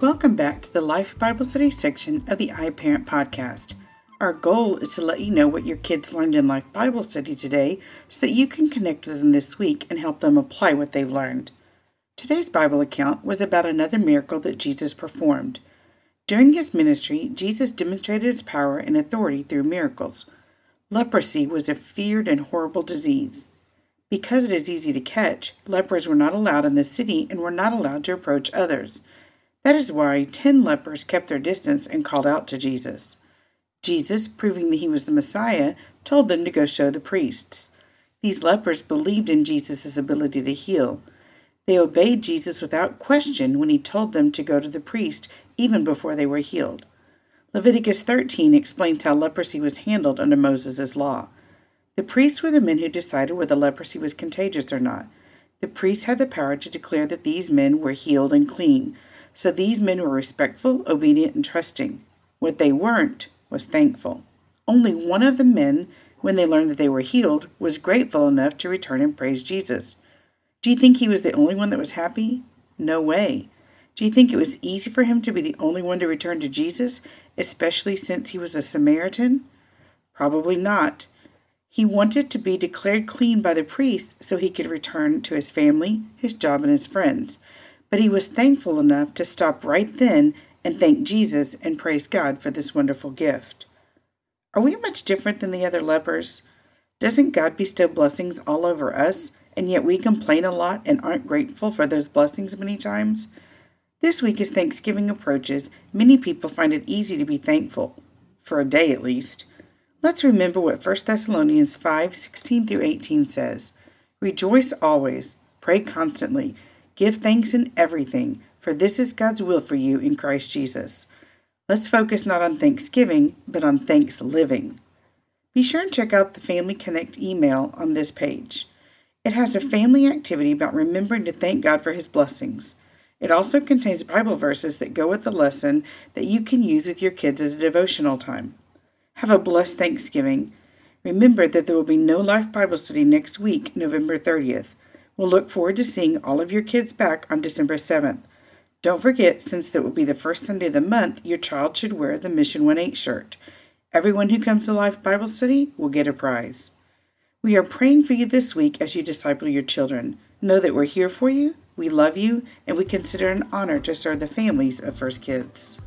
Welcome back to the Life Bible Study section of the iParent podcast. Our goal is to let you know what your kids learned in Life Bible Study today so that you can connect with them this week and help them apply what they've learned. Today's Bible account was about another miracle that Jesus performed. During his ministry, Jesus demonstrated his power and authority through miracles. Leprosy was a feared and horrible disease. Because it is easy to catch, lepers were not allowed in the city and were not allowed to approach others. That is why ten lepers kept their distance and called out to Jesus. Jesus, proving that he was the Messiah, told them to go show the priests. These lepers believed in Jesus' ability to heal. They obeyed Jesus without question when he told them to go to the priest even before they were healed. Leviticus 13 explains how leprosy was handled under Moses' law. The priests were the men who decided whether leprosy was contagious or not. The priests had the power to declare that these men were healed and clean, so these men were respectful, obedient, and trusting. What they weren't was thankful. Only one of the men, when they learned that they were healed, was grateful enough to return and praise Jesus. Do you think he was the only one that was happy? No way. Do you think it was easy for him to be the only one to return to Jesus, especially since he was a Samaritan? Probably not. He wanted to be declared clean by the priest so he could return to his family, his job, and his friends. But he was thankful enough to stop right then and thank Jesus and praise God for this wonderful gift. Are we much different than the other lepers? Doesn't God bestow blessings all over us, and yet we complain a lot and aren't grateful for those blessings many times? This week, as Thanksgiving approaches, many people find it easy to be thankful, for a day at least. Let's remember what 1 Thessalonians 5 16 through 18 says Rejoice always, pray constantly, give thanks in everything, for this is God's will for you in Christ Jesus. Let's focus not on Thanksgiving, but on thanks living. Be sure and check out the Family Connect email on this page. It has a family activity about remembering to thank God for His blessings. It also contains Bible verses that go with the lesson that you can use with your kids as a devotional time. Have a blessed Thanksgiving. Remember that there will be no Life Bible Study next week, November 30th. We'll look forward to seeing all of your kids back on December 7th. Don't forget, since that will be the first Sunday of the month, your child should wear the Mission 1 8 shirt. Everyone who comes to Life Bible Study will get a prize. We are praying for you this week as you disciple your children. Know that we're here for you, we love you, and we consider it an honor to serve the families of First Kids.